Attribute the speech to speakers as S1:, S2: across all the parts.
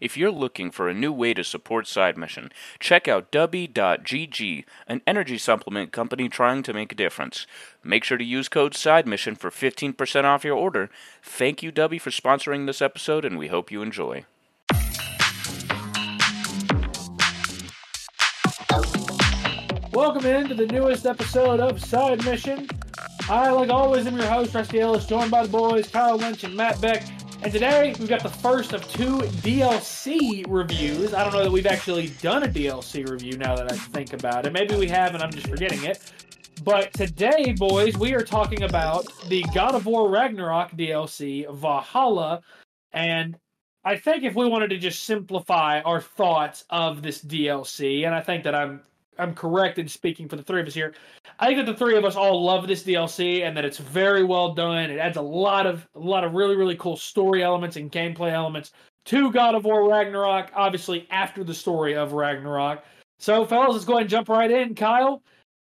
S1: If you're looking for a new way to support Side Mission, check out Dubby.gg, an energy supplement company trying to make a difference. Make sure to use code Side Mission for 15% off your order. Thank you, Dubby, for sponsoring this episode, and we hope you enjoy.
S2: Welcome into the newest episode of Side Mission. I, like always, am your host, Rusty Ellis, joined by the boys Kyle Lynch and Matt Beck. And today we've got the first of two DLC reviews. I don't know that we've actually done a DLC review now that I think about it. Maybe we have and I'm just forgetting it. But today, boys, we are talking about the God of War Ragnarok DLC, Valhalla. And I think if we wanted to just simplify our thoughts of this DLC, and I think that I'm I'm correct in speaking for the three of us here. I think that the three of us all love this DLC and that it's very well done. It adds a lot of a lot of really really cool story elements and gameplay elements to God of War Ragnarok. Obviously, after the story of Ragnarok. So, fellas, let's go ahead and jump right in. Kyle,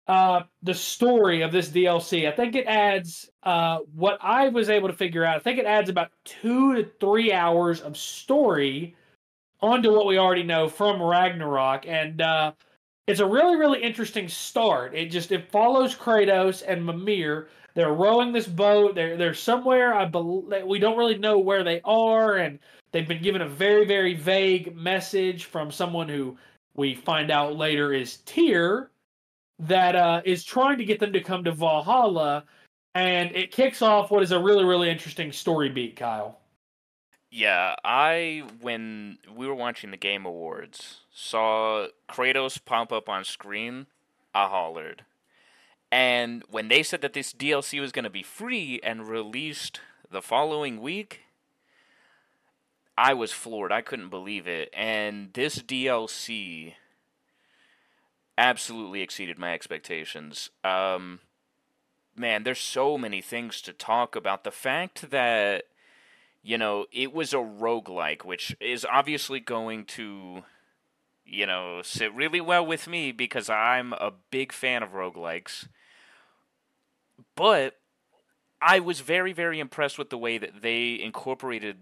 S2: uh, the story of this DLC. I think it adds uh, what I was able to figure out. I think it adds about two to three hours of story onto what we already know from Ragnarok, and uh, it's a really really interesting start. It just it follows Kratos and Mimir. They're rowing this boat. They're they're somewhere. I believe we don't really know where they are, and they've been given a very very vague message from someone who we find out later is Tyr that uh, is trying to get them to come to Valhalla, and it kicks off what is a really really interesting story beat, Kyle.
S1: Yeah, I when we were watching the Game Awards, saw Kratos pop up on screen, I hollered. And when they said that this DLC was going to be free and released the following week, I was floored. I couldn't believe it. And this DLC absolutely exceeded my expectations. Um, man, there's so many things to talk about. The fact that you know, it was a roguelike, which is obviously going to, you know, sit really well with me because I'm a big fan of roguelikes. But I was very, very impressed with the way that they incorporated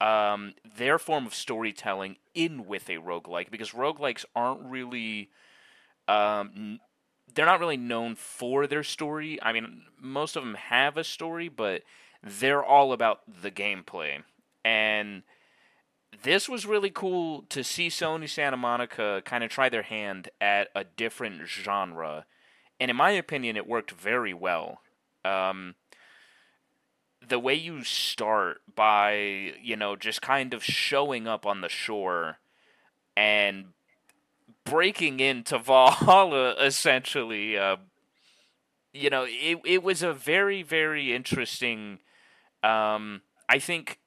S1: um, their form of storytelling in with a roguelike because roguelikes aren't really. Um, they're not really known for their story. I mean, most of them have a story, but they're all about the gameplay. And this was really cool to see Sony Santa Monica kind of try their hand at a different genre. And in my opinion, it worked very well. Um, the way you start by, you know, just kind of showing up on the shore and breaking into Valhalla, essentially. Uh, you know, it, it was a very, very interesting um, I think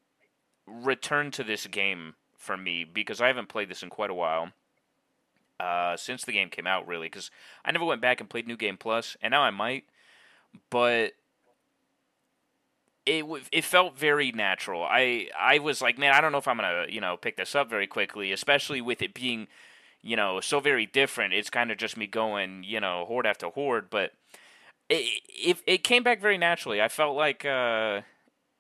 S1: return to this game for me because I haven't played this in quite a while. Uh, since the game came out, really, because I never went back and played New Game Plus, and now I might, but it it felt very natural. I I was like, man, I don't know if I'm gonna you know pick this up very quickly, especially with it being you know so very different. It's kind of just me going you know horde after horde, but it it, it came back very naturally. I felt like. Uh,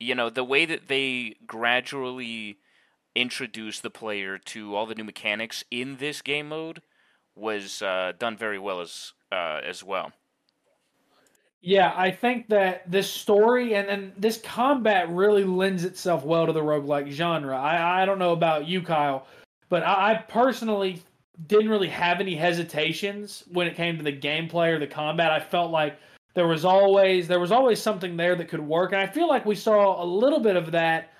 S1: you know the way that they gradually introduce the player to all the new mechanics in this game mode was uh, done very well as uh, as well.
S2: Yeah, I think that this story and, and this combat really lends itself well to the roguelike genre. I, I don't know about you, Kyle, but I, I personally didn't really have any hesitations when it came to the gameplay or the combat. I felt like there was always there was always something there that could work, and I feel like we saw a little bit of that,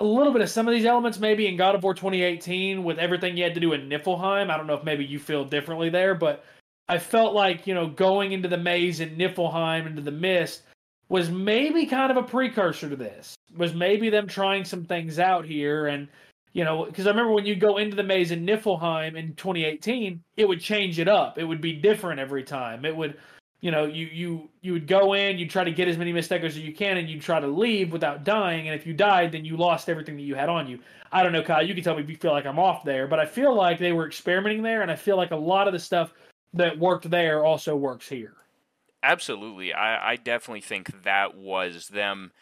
S2: a little bit of some of these elements maybe in God of War 2018 with everything you had to do in Niflheim. I don't know if maybe you feel differently there, but I felt like you know going into the maze in Niflheim into the mist was maybe kind of a precursor to this. Was maybe them trying some things out here and you know, because I remember when you go into the maze in Niflheim in 2018, it would change it up. It would be different every time. It would you know, you you you would go in, you'd try to get as many mistakes as you can, and you'd try to leave without dying. And if you died, then you lost everything that you had on you. I don't know, Kyle. You can tell me if you feel like I'm off there, but I feel like they were experimenting there, and I feel like a lot of the stuff that worked there also works here.
S1: Absolutely, I, I definitely think that was them,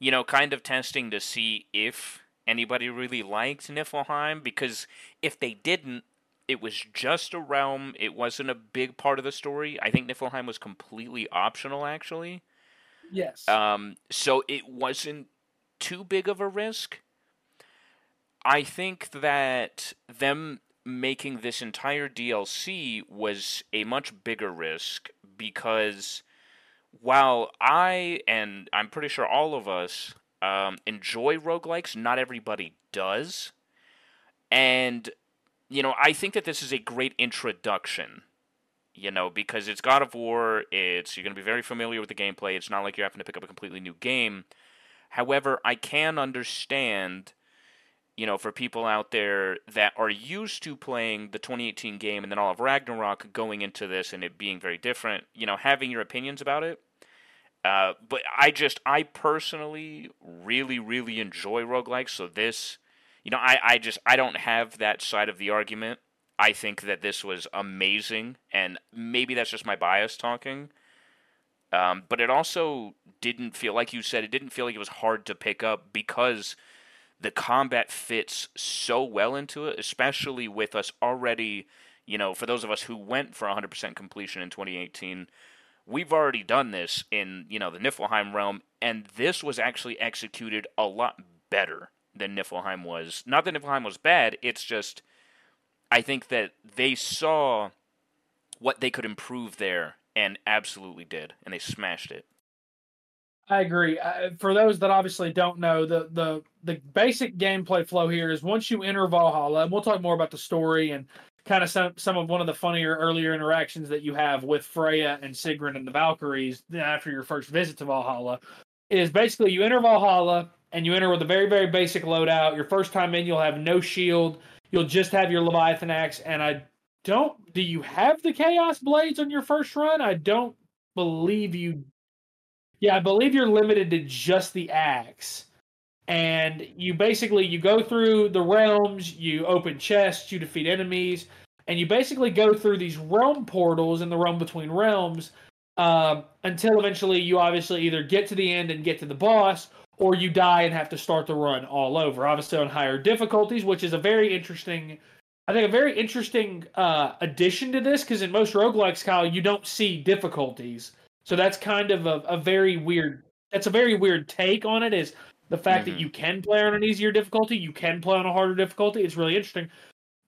S1: you know, kind of testing to see if anybody really liked Niflheim because if they didn't, it was just a realm. It wasn't a big part of the story. I think Niflheim was completely optional, actually.
S2: Yes.
S1: Um, so it wasn't too big of a risk. I think that them making this entire DLC was a much bigger risk because while I and I'm pretty sure all of us um, enjoy roguelikes, not everybody does. And, you know, I think that this is a great introduction, you know, because it's God of War, it's you're going to be very familiar with the gameplay, it's not like you're having to pick up a completely new game. However, I can understand you know, for people out there that are used to playing the 2018 game and then all of Ragnarok going into this and it being very different, you know, having your opinions about it. Uh, but I just, I personally really, really enjoy roguelikes. So this, you know, I, I just, I don't have that side of the argument. I think that this was amazing. And maybe that's just my bias talking. Um, but it also didn't feel, like you said, it didn't feel like it was hard to pick up because the combat fits so well into it, especially with us already, you know, for those of us who went for 100% completion in 2018, we've already done this in, you know, the Niflheim realm, and this was actually executed a lot better than Niflheim was. Not that Niflheim was bad, it's just, I think that they saw what they could improve there and absolutely did, and they smashed it.
S2: I agree. Uh, for those that obviously don't know, the the the basic gameplay flow here is once you enter Valhalla, and we'll talk more about the story and kind of some some of one of the funnier earlier interactions that you have with Freya and Sigrun and the Valkyries after your first visit to Valhalla. Is basically you enter Valhalla and you enter with a very very basic loadout. Your first time in, you'll have no shield. You'll just have your Leviathan axe, and I don't. Do you have the Chaos blades on your first run? I don't believe you yeah, I believe you're limited to just the axe. And you basically you go through the realms, you open chests, you defeat enemies, and you basically go through these realm portals in the realm between realms um, until eventually you obviously either get to the end and get to the boss, or you die and have to start the run all over. Obviously on higher difficulties, which is a very interesting I think a very interesting uh, addition to this because in most roguelikes, Kyle, you don't see difficulties. So that's kind of a, a very weird. That's a very weird take on it. Is the fact mm-hmm. that you can play on an easier difficulty, you can play on a harder difficulty. It's really interesting.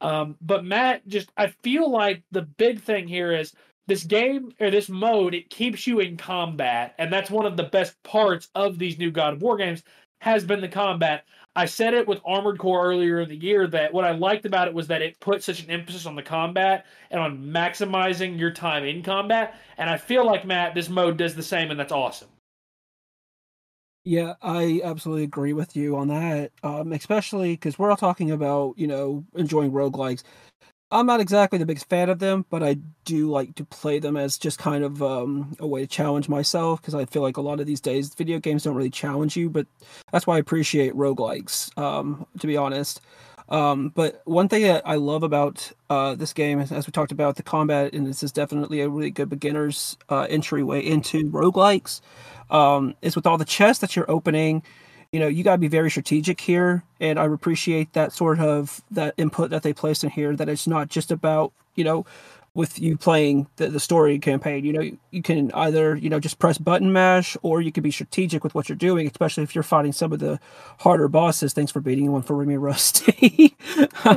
S2: Um, but Matt, just I feel like the big thing here is this game or this mode. It keeps you in combat, and that's one of the best parts of these new God of War games. Has been the combat. I said it with Armored Core earlier in the year that what I liked about it was that it put such an emphasis on the combat and on maximizing your time in combat. And I feel like Matt, this mode does the same, and that's awesome.
S3: Yeah, I absolutely agree with you on that. Um, especially because we're all talking about you know enjoying roguelikes. I'm not exactly the biggest fan of them, but I do like to play them as just kind of um, a way to challenge myself because I feel like a lot of these days video games don't really challenge you, but that's why I appreciate roguelikes, um, to be honest. Um, but one thing that I love about uh, this game, as we talked about, the combat, and this is definitely a really good beginner's uh, entryway into roguelikes, um, is with all the chests that you're opening you know you got to be very strategic here and i appreciate that sort of that input that they placed in here that it's not just about you know with you playing the, the story campaign. You know you, you can either you know just press button mash or you can be strategic with what you're doing especially if you're fighting some of the harder bosses. Thanks for beating one for me rusty.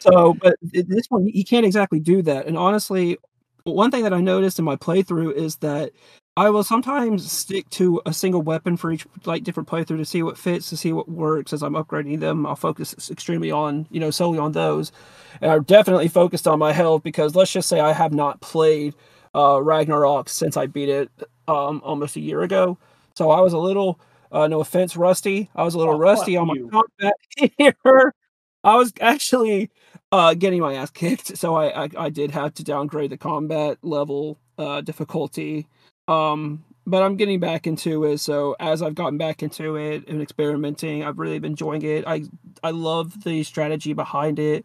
S3: So but this one you can't exactly do that. And honestly one thing that i noticed in my playthrough is that I will sometimes stick to a single weapon for each like different playthrough to see what fits, to see what works as I'm upgrading them. I'll focus extremely on, you know, solely on those. And I'm definitely focused on my health because let's just say I have not played uh, Ragnarok since I beat it um, almost a year ago. So I was a little, uh, no offense, rusty. I was a little oh, rusty on my combat here. I was actually uh, getting my ass kicked, so I, I, I did have to downgrade the combat level uh, difficulty um, but I'm getting back into it. So as I've gotten back into it and experimenting, I've really been enjoying it. I I love the strategy behind it.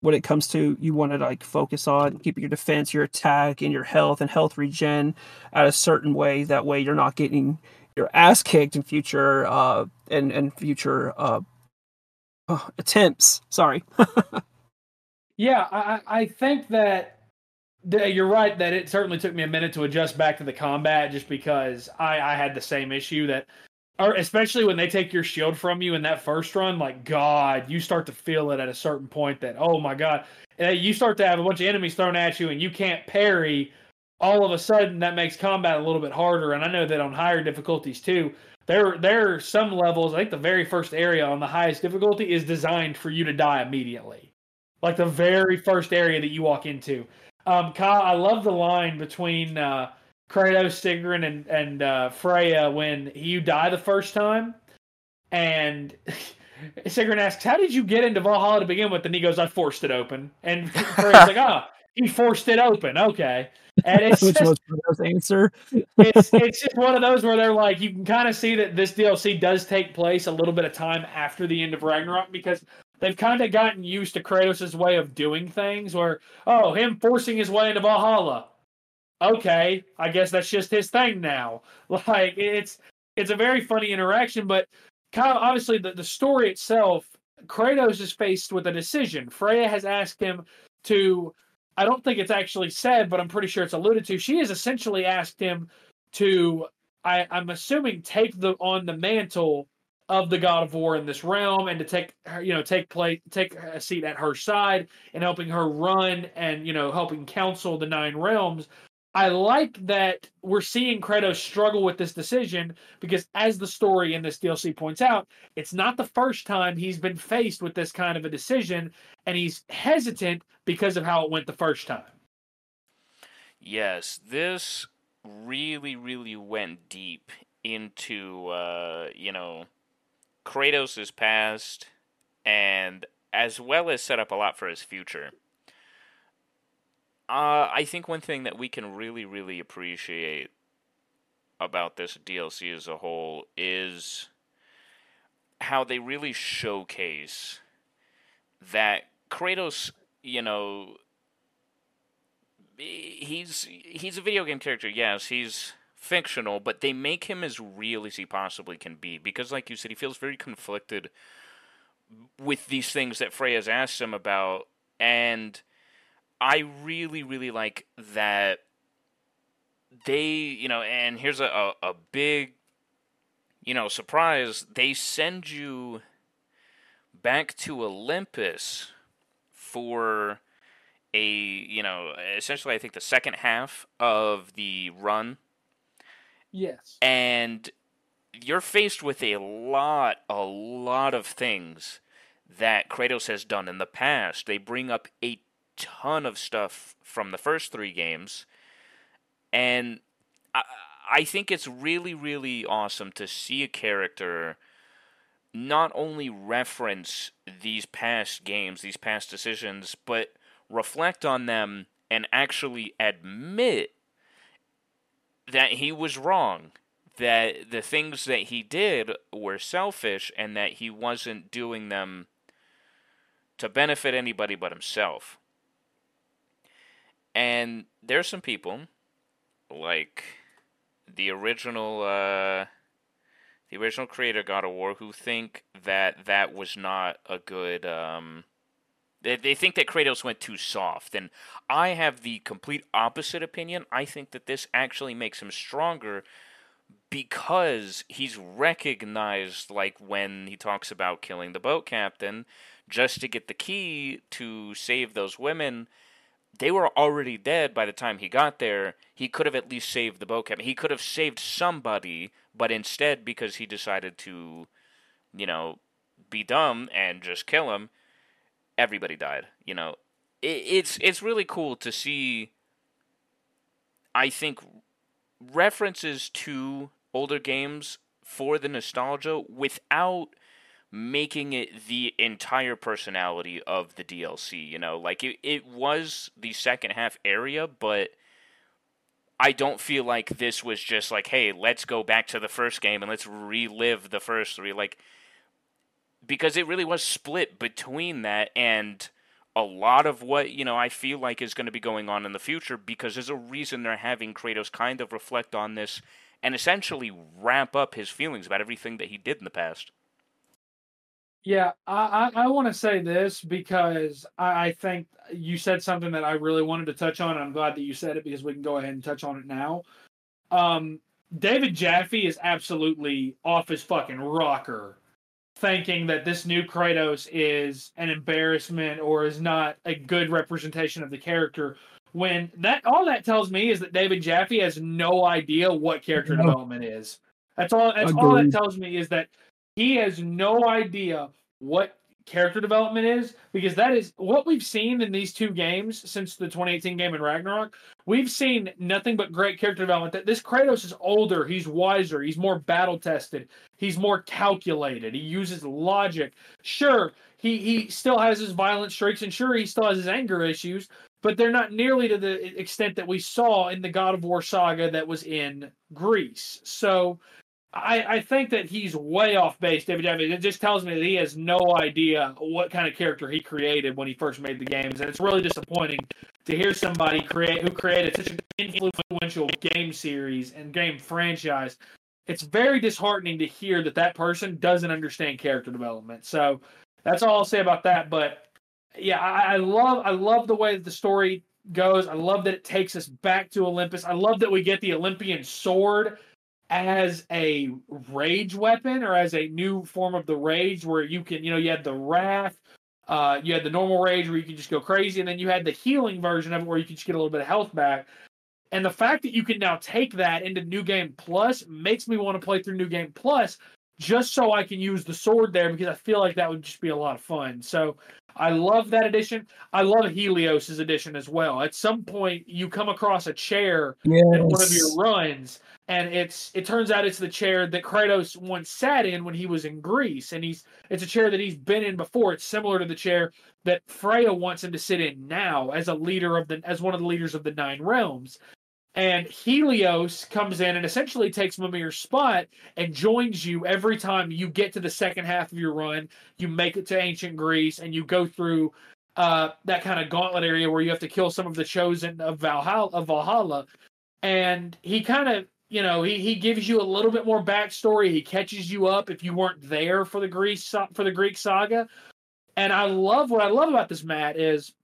S3: When it comes to you want to like focus on keeping your defense, your attack, and your health and health regen at a certain way. That way you're not getting your ass kicked in future uh and and future uh oh, attempts. Sorry.
S2: yeah, I I think that you're right that it certainly took me a minute to adjust back to the combat just because I, I had the same issue that or especially when they take your shield from you in that first run, like God, you start to feel it at a certain point that oh my God, you start to have a bunch of enemies thrown at you and you can't parry. All of a sudden, that makes combat a little bit harder. And I know that on higher difficulties too, there there are some levels. I think the very first area on the highest difficulty is designed for you to die immediately, like the very first area that you walk into. Um, Kyle, I love the line between uh, Kratos, Sigrun, and and uh, Freya when you die the first time, and Sigrun asks, "How did you get into Valhalla to begin with?" And he goes, "I forced it open." And Freya's like, "Oh, he forced it open. Okay." And it's
S3: Which just, was answer.
S2: it's it's just one of those where they're like, you can kind of see that this DLC does take place a little bit of time after the end of Ragnarok because they've kind of gotten used to Kratos' way of doing things where, oh, him forcing his way into Valhalla. Okay, I guess that's just his thing now. Like it's it's a very funny interaction, but Kyle, obviously the, the story itself, Kratos is faced with a decision. Freya has asked him to I don't think it's actually said, but I'm pretty sure it's alluded to. She has essentially asked him to I, I'm assuming take the on the mantle of the God of War in this realm and to take you know take play take a seat at her side and helping her run and you know helping counsel the nine realms. I like that we're seeing Kratos struggle with this decision because as the story in this DLC points out, it's not the first time he's been faced with this kind of a decision and he's hesitant because of how it went the first time.
S1: Yes, this really really went deep into uh, you know Kratos' past, and as well as set up a lot for his future. Uh, I think one thing that we can really, really appreciate about this DLC as a whole is how they really showcase that Kratos, you know, he's he's a video game character. Yes, he's fictional, but they make him as real as he possibly can be because, like you said, he feels very conflicted with these things that Freya's asked him about, and I really, really like that they, you know, and here's a, a, a big, you know, surprise. They send you back to Olympus for a, you know, essentially, I think the second half of the run
S2: Yes.
S1: And you're faced with a lot, a lot of things that Kratos has done in the past. They bring up a ton of stuff from the first three games. And I, I think it's really, really awesome to see a character not only reference these past games, these past decisions, but reflect on them and actually admit that he was wrong, that the things that he did were selfish, and that he wasn't doing them to benefit anybody but himself. And there's some people, like the original, uh, the original creator God of War, who think that that was not a good. Um, they, they think that Kratos went too soft, and I have the complete opposite opinion. I think that this actually makes him stronger because he's recognized, like when he talks about killing the boat captain, just to get the key to save those women. They were already dead by the time he got there. He could have at least saved the boat captain. He could have saved somebody, but instead, because he decided to, you know, be dumb and just kill him, everybody died. You know, it, it's it's really cool to see. I think references to older games for the nostalgia without making it the entire personality of the DLC. You know, like it, it was the second half area, but I don't feel like this was just like, hey, let's go back to the first game and let's relive the first three. Like because it really was split between that and a lot of what you know I feel like is going to be going on in the future because there's a reason they're having Kratos kind of reflect on this and essentially ramp up his feelings about everything that he did in the past.
S2: Yeah, I, I, I want to say this because I, I think you said something that I really wanted to touch on. I'm glad that you said it because we can go ahead and touch on it now. Um, David Jaffe is absolutely off his fucking rocker, thinking that this new Kratos is an embarrassment or is not a good representation of the character. When that all that tells me is that David Jaffe has no idea what character
S3: No.
S2: development is. That's all. That's all that tells me is that he has no idea what character development is because that is what we've seen in these two games since the 2018 game in Ragnarok. We've seen nothing but great character development. That this Kratos is older, he's wiser, he's more battle tested, he's more calculated. He uses logic. Sure, he he still has his violent streaks, and sure he still has his anger issues, but they're not nearly to the extent that we saw in the God of War saga that was in Greece. So I, I think that he's way off base, David. It just tells me that he has no idea what kind of character he created when he first made the games, and it's really disappointing to hear somebody create who created such an influential game series and game franchise. It's very disheartening to hear that that person doesn't understand character development. So that's all I'll say about that. But yeah, I, I love I love the way that the story goes. I love that it takes us back to Olympus. I love that we get the Olympian sword as a rage weapon or as a new form of the rage where you can, you know, you had the wrath, uh, you had the normal rage where you can just go crazy, and then you had the healing version of it where you could just get a little bit of health back. And the fact that you can now take that into New Game Plus makes me want to play through New Game Plus just so I can use the sword there because I feel like that would just be a lot of fun. So I love that edition. I love Helios's edition as well. At some point, you come across a chair in one of your runs and it's it turns out it's the chair that Kratos once sat in when he was in Greece and he's it's a chair that he's been in before it's similar to the chair that Freya wants him to sit in now as a leader of the as one of the leaders of the nine realms and Helios comes in and essentially takes Mimir's spot and joins you every time you get to the second half of your run. You make it to ancient Greece and you go through uh, that kind of gauntlet area where you have to kill some of the chosen of Valhalla, of Valhalla, and he kind of, you know, he, he gives you a little bit more backstory. He catches you up if you weren't there for the Greek sa- for the Greek saga, and I love what I love about this Matt is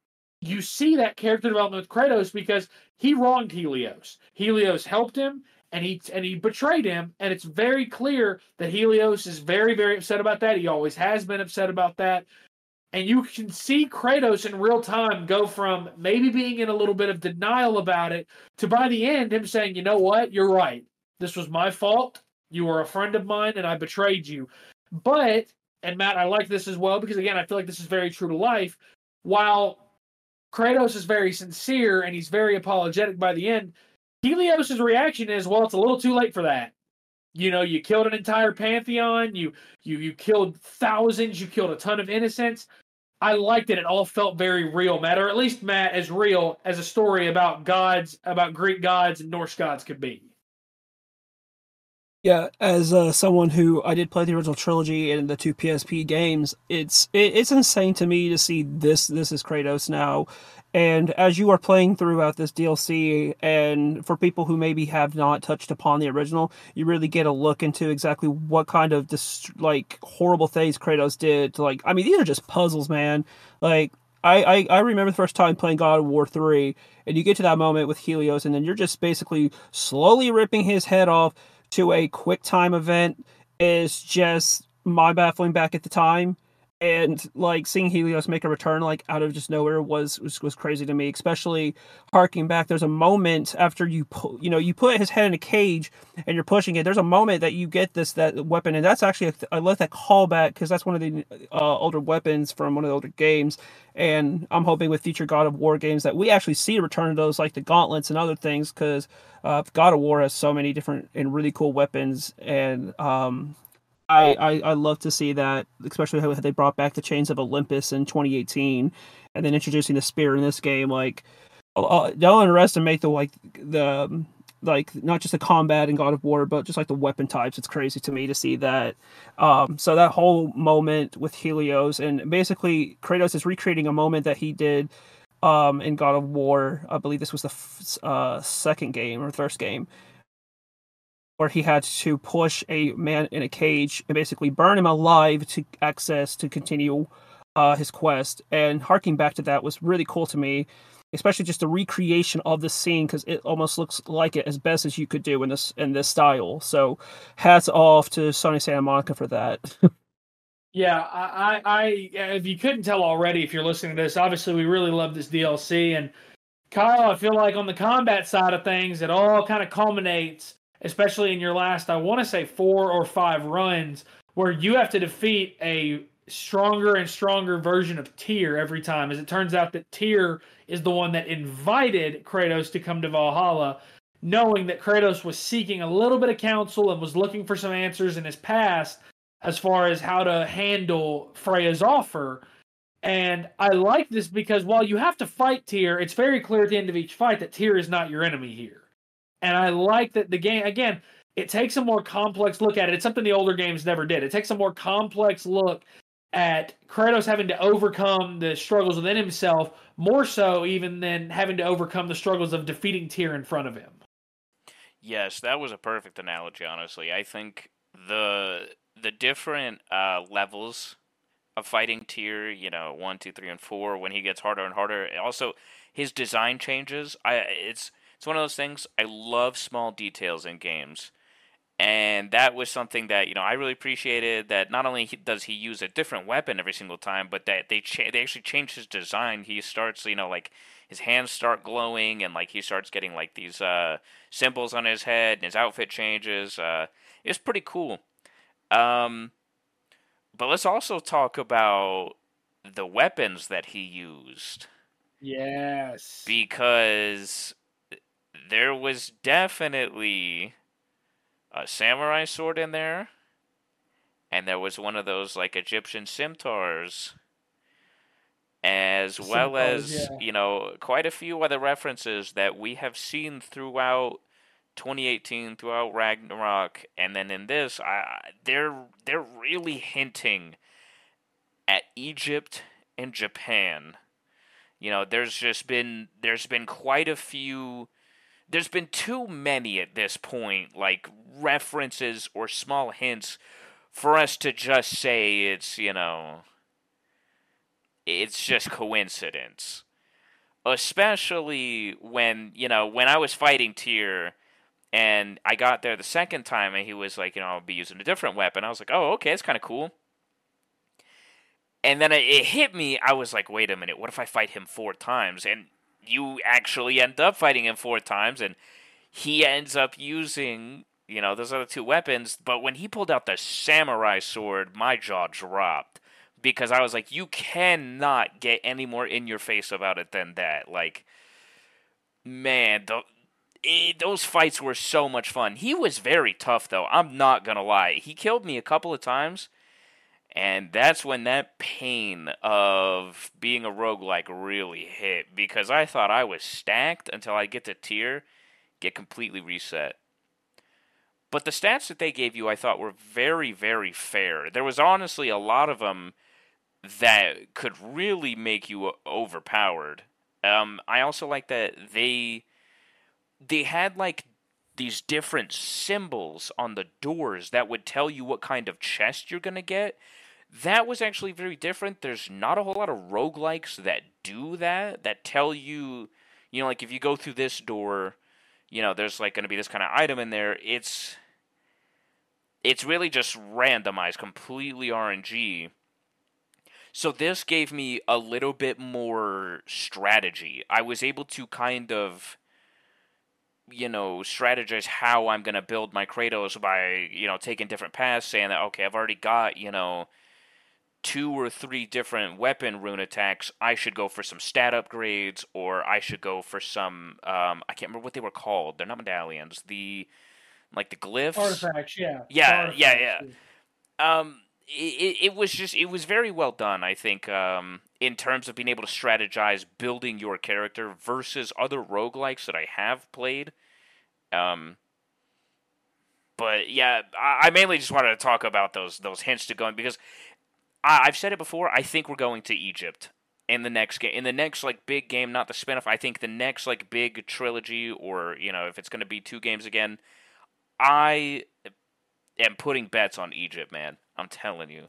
S2: you see that character development with Kratos because he wronged Helios. Helios helped him and he and he betrayed him and it's very clear that Helios is very very upset about that. He always has been upset about that. And you can see Kratos in real time go from maybe being in a little bit of denial about it to by the end him saying, "You know what? You're right. This was my fault. You were a friend of mine and I betrayed you." But and Matt, I like this as well because again, I feel like this is very true to life. While Kratos is very sincere and he's very apologetic by the end, Helios's reaction is, "Well, it's a little too late for that." You know, you killed an entire pantheon. You you you killed thousands. You killed a ton of innocents. I liked it. It all felt very real, Matt, or at least Matt as real as a story about gods, about Greek gods and Norse gods could be.
S3: Yeah, as uh, someone who I did play the original trilogy and the two PSP games, it's it, it's insane to me to see this this is Kratos now, and as you are playing throughout this DLC, and for people who maybe have not touched upon the original, you really get a look into exactly what kind of dis- like horrible things Kratos did. To, like, I mean, these are just puzzles, man. Like, I, I, I remember the first time playing God of War 3, and you get to that moment with Helios, and then you're just basically slowly ripping his head off to a quick time event is just mind baffling back at the time. And like seeing Helios make a return like out of just nowhere was was, was crazy to me, especially harking back. There's a moment after you you know you put his head in a cage and you're pushing it. There's a moment that you get this that weapon, and that's actually a, I let that call back because that's one of the uh, older weapons from one of the older games. And I'm hoping with future God of War games that we actually see a return of those, like the gauntlets and other things, because uh, God of War has so many different and really cool weapons, and um, I, I I love to see that, especially how they brought back the Chains of Olympus in 2018, and then introducing the spear in this game. Like, uh, don't underestimate the like the like not just the combat in God of War, but just like the weapon types. It's crazy to me to see that. Um, so that whole moment with Helios and basically Kratos is recreating a moment that he did um, in God of War. I believe this was the f- uh, second game or first game, where he had to push a man in a cage and basically burn him alive to access to continue uh, his quest. And harking back to that was really cool to me, especially just the recreation of the scene because it almost looks like it as best as you could do in this in this style. So, hats off to Sony Santa Monica for that.
S2: yeah, I, I, I, if you couldn't tell already, if you're listening to this, obviously we really love this DLC and. Kyle, I feel like on the combat side of things, it all kind of culminates, especially in your last, I want to say four or five runs, where you have to defeat a stronger and stronger version of Tyr every time. As it turns out that Tyr is the one that invited Kratos to come to Valhalla, knowing that Kratos was seeking a little bit of counsel and was looking for some answers in his past as far as how to handle Freya's offer. And I like this because while you have to fight Tyr, it's very clear at the end of each fight that Tyr is not your enemy here. And I like that the game again, it takes a more complex look at it. It's something the older games never did. It takes a more complex look at Kratos having to overcome the struggles within himself, more so even than having to overcome the struggles of defeating Tyr in front of him.
S1: Yes, that was a perfect analogy. Honestly, I think the the different uh, levels of fighting Tyr, you know, one, two, three, and four, when he gets harder and harder. Also, his design changes. I it's it's one of those things. I love small details in games and that was something that you know I really appreciated. That not only does he use a different weapon every single time, but that they cha- they actually change his design. He starts, you know, like his hands start glowing, and like he starts getting like these uh, symbols on his head, and his outfit changes. Uh, it's pretty cool. Um, but let's also talk about the weapons that he used.
S2: Yes,
S1: because there was definitely a samurai sword in there, and there was one of those like Egyptian scimitars, as well as yeah. you know quite a few other references that we have seen throughout 2018, throughout Ragnarok, and then in this, I, they're they're really hinting at Egypt and Japan. You know, there's just been there's been quite a few there's been too many at this point, like references or small hints, for us to just say it's, you know, it's just coincidence. Especially when, you know, when I was fighting Tyr and I got there the second time and he was like, you know, I'll be using a different weapon. I was like, oh, okay, it's kind of cool. And then it hit me. I was like, wait a minute, what if I fight him four times? And you actually end up fighting him four times, and he ends up using you know those other two weapons. But when he pulled out the samurai sword, my jaw dropped because I was like, you cannot get any more in your face about it than that. Like, man, the, it, those fights were so much fun. He was very tough, though. I'm not gonna lie. He killed me a couple of times, and that's when that pain of being a roguelike really hit because I thought I was stacked until I get to Tyr, get completely reset. But the stats that they gave you I thought were very, very fair. There was honestly a lot of them that could really make you overpowered. Um, I also like that they they had like these different symbols on the doors that would tell you what kind of chest you're gonna get that was actually very different. There's not a whole lot of roguelikes that do that, that tell you, you know, like if you go through this door, you know, there's like going to be this kind of item in there. It's it's really just randomized, completely RNG. So this gave me a little bit more strategy. I was able to kind of you know, strategize how I'm going to build my Kratos by, you know, taking different paths, saying that, okay, I've already got, you know, two or three different weapon rune attacks, I should go for some stat upgrades, or I should go for some. Um, I can't remember what they were called. They're not medallions. The like the glyphs.
S2: Artifacts, yeah.
S1: Yeah,
S2: Artifacts,
S1: yeah, yeah. Um, it, it was just it was very well done. I think um, in terms of being able to strategize building your character versus other roguelikes that I have played. Um, but yeah, I, I mainly just wanted to talk about those those hints to going because I, have said it before. I think we're going to Egypt in the next game. In the next like big game, not the spinoff. I think the next like big trilogy, or you know, if it's going to be two games again, I am putting bets on Egypt, man. I'm telling you.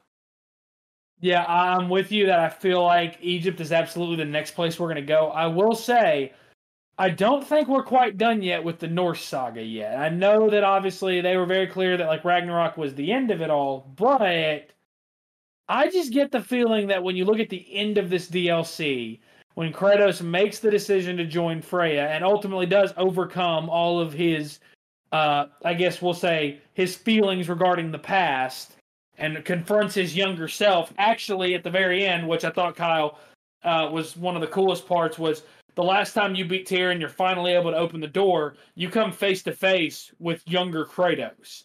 S2: Yeah, I'm with you that I feel like Egypt is absolutely the next place we're going to go. I will say, I don't think we're quite done yet with the Norse saga yet. I know that obviously they were very clear that like Ragnarok was the end of it all, but I just get the feeling that when you look at the end of this DLC, when Kratos makes the decision to join Freya and ultimately does overcome all of his, uh, I guess we'll say, his feelings regarding the past and confronts his younger self, actually at the very end, which I thought Kyle uh, was one of the coolest parts, was the last time you beat Tyr and you're finally able to open the door, you come face to face with younger Kratos.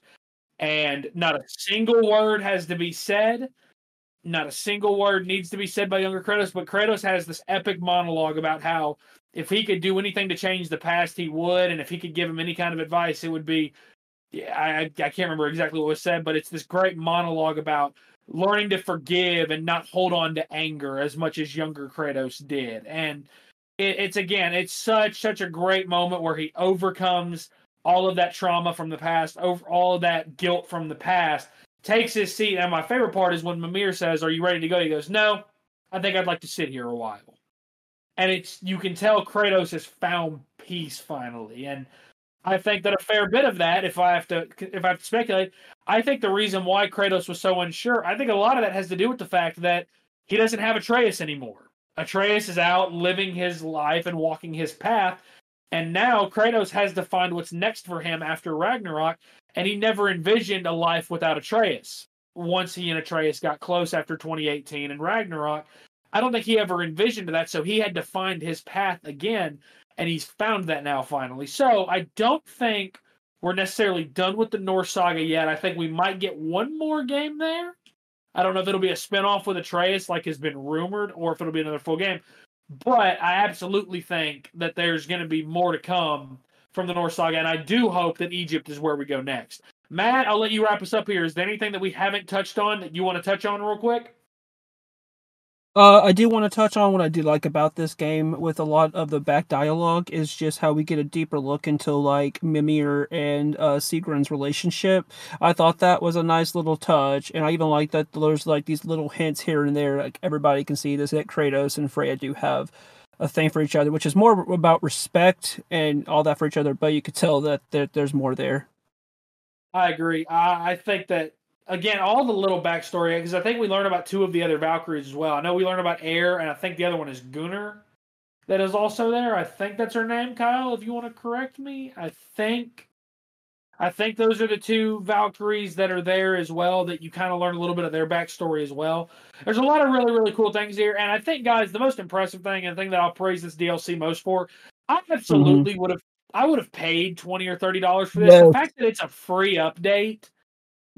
S2: And not a single word has to be said not a single word needs to be said by younger Kratos, but Kratos has this epic monologue about how if he could do anything to change the past, he would, and if he could give him any kind of advice, it would be. Yeah, I I can't remember exactly what was said, but it's this great monologue about learning to forgive and not hold on to anger as much as younger Kratos did, and it, it's again, it's such such a great moment where he overcomes all of that trauma from the past, over all of that guilt from the past, takes his seat. And my favorite part is when Mimir says, Are you ready to go? He goes, No, I think I'd like to sit here a while. And it's you can tell Kratos has found peace finally. And I think that a fair bit of that, if I have to if I have to speculate, I think the reason why Kratos was so unsure, I think a lot of that has to do with the fact that he doesn't have Atreus anymore. Atreus is out living his life and walking his path. And now Kratos has to find what's next for him after Ragnarok and he never envisioned a life without Atreus. Once he and Atreus got close after 2018 and Ragnarok, I don't think he ever envisioned that. So he had to find his path again, and he's found that now finally. So I don't think we're necessarily done with the Norse saga yet. I think we might get one more game there. I don't know if it'll be a spinoff with Atreus, like has been rumored, or if it'll be another full game. But I absolutely think that there's going to be more to come from the Norse Saga, and I do hope that Egypt is where we go next. Matt, I'll let you wrap us up here. Is there anything that we haven't touched on that you want to touch on real quick?
S3: Uh, I do want to touch on what I do like about this game with a lot of the back dialogue is just how we get a deeper look into like Mimir and uh, relationship. I thought that was a nice little touch, and I even like that there's like these little hints here and there. Like everybody can see this that Kratos and Freya do have a thing for each other, which is more about respect and all that for each other. But you could tell that there, there's more there.
S2: I agree. I, I think that again, all the little backstory because I think we learned about two of the other Valkyries as well. I know we learned about Eir, and I think the other one is Gunnar. That is also there. I think that's her name, Kyle. If you want to correct me, I think I think those are the two Valkyries that are there as well that you kind of learn a little bit of their backstory as well. There's a lot of really, really cool things here. And I think, guys, the most impressive thing and the thing that I'll praise this DLC most for, I absolutely mm-hmm. would have I would have paid twenty or thirty dollars for this. Yes. The fact that it's a free update.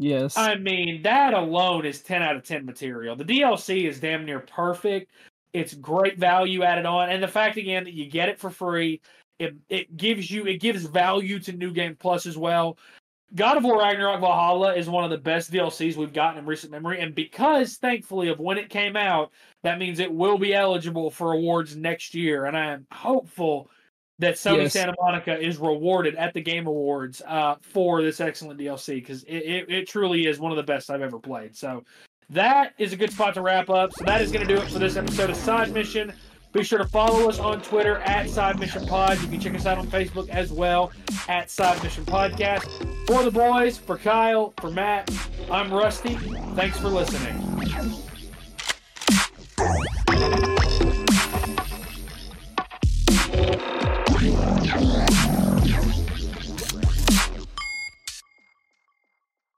S3: Yes.
S2: I mean, that alone is ten out of ten material. The DLC is damn near perfect. It's great value added on. And the fact again that you get it for free it it gives you it gives value to New Game Plus as well. God of War Ragnarok Valhalla is one of the best DLCs we've gotten in recent memory, and because thankfully of when it came out, that means it will be eligible for awards next year. And I am hopeful that Sony yes. Santa Monica is rewarded at the Game Awards uh, for this excellent DLC because it, it, it, truly is one of the best I've ever played. So that is a good spot to wrap up. So that is going to do it for this episode of Side Mission. Be sure to follow us on Twitter at Side Mission Pod. You can check us out on Facebook as well at Side Mission Podcast. For the boys, for Kyle, for Matt, I'm Rusty. Thanks for listening.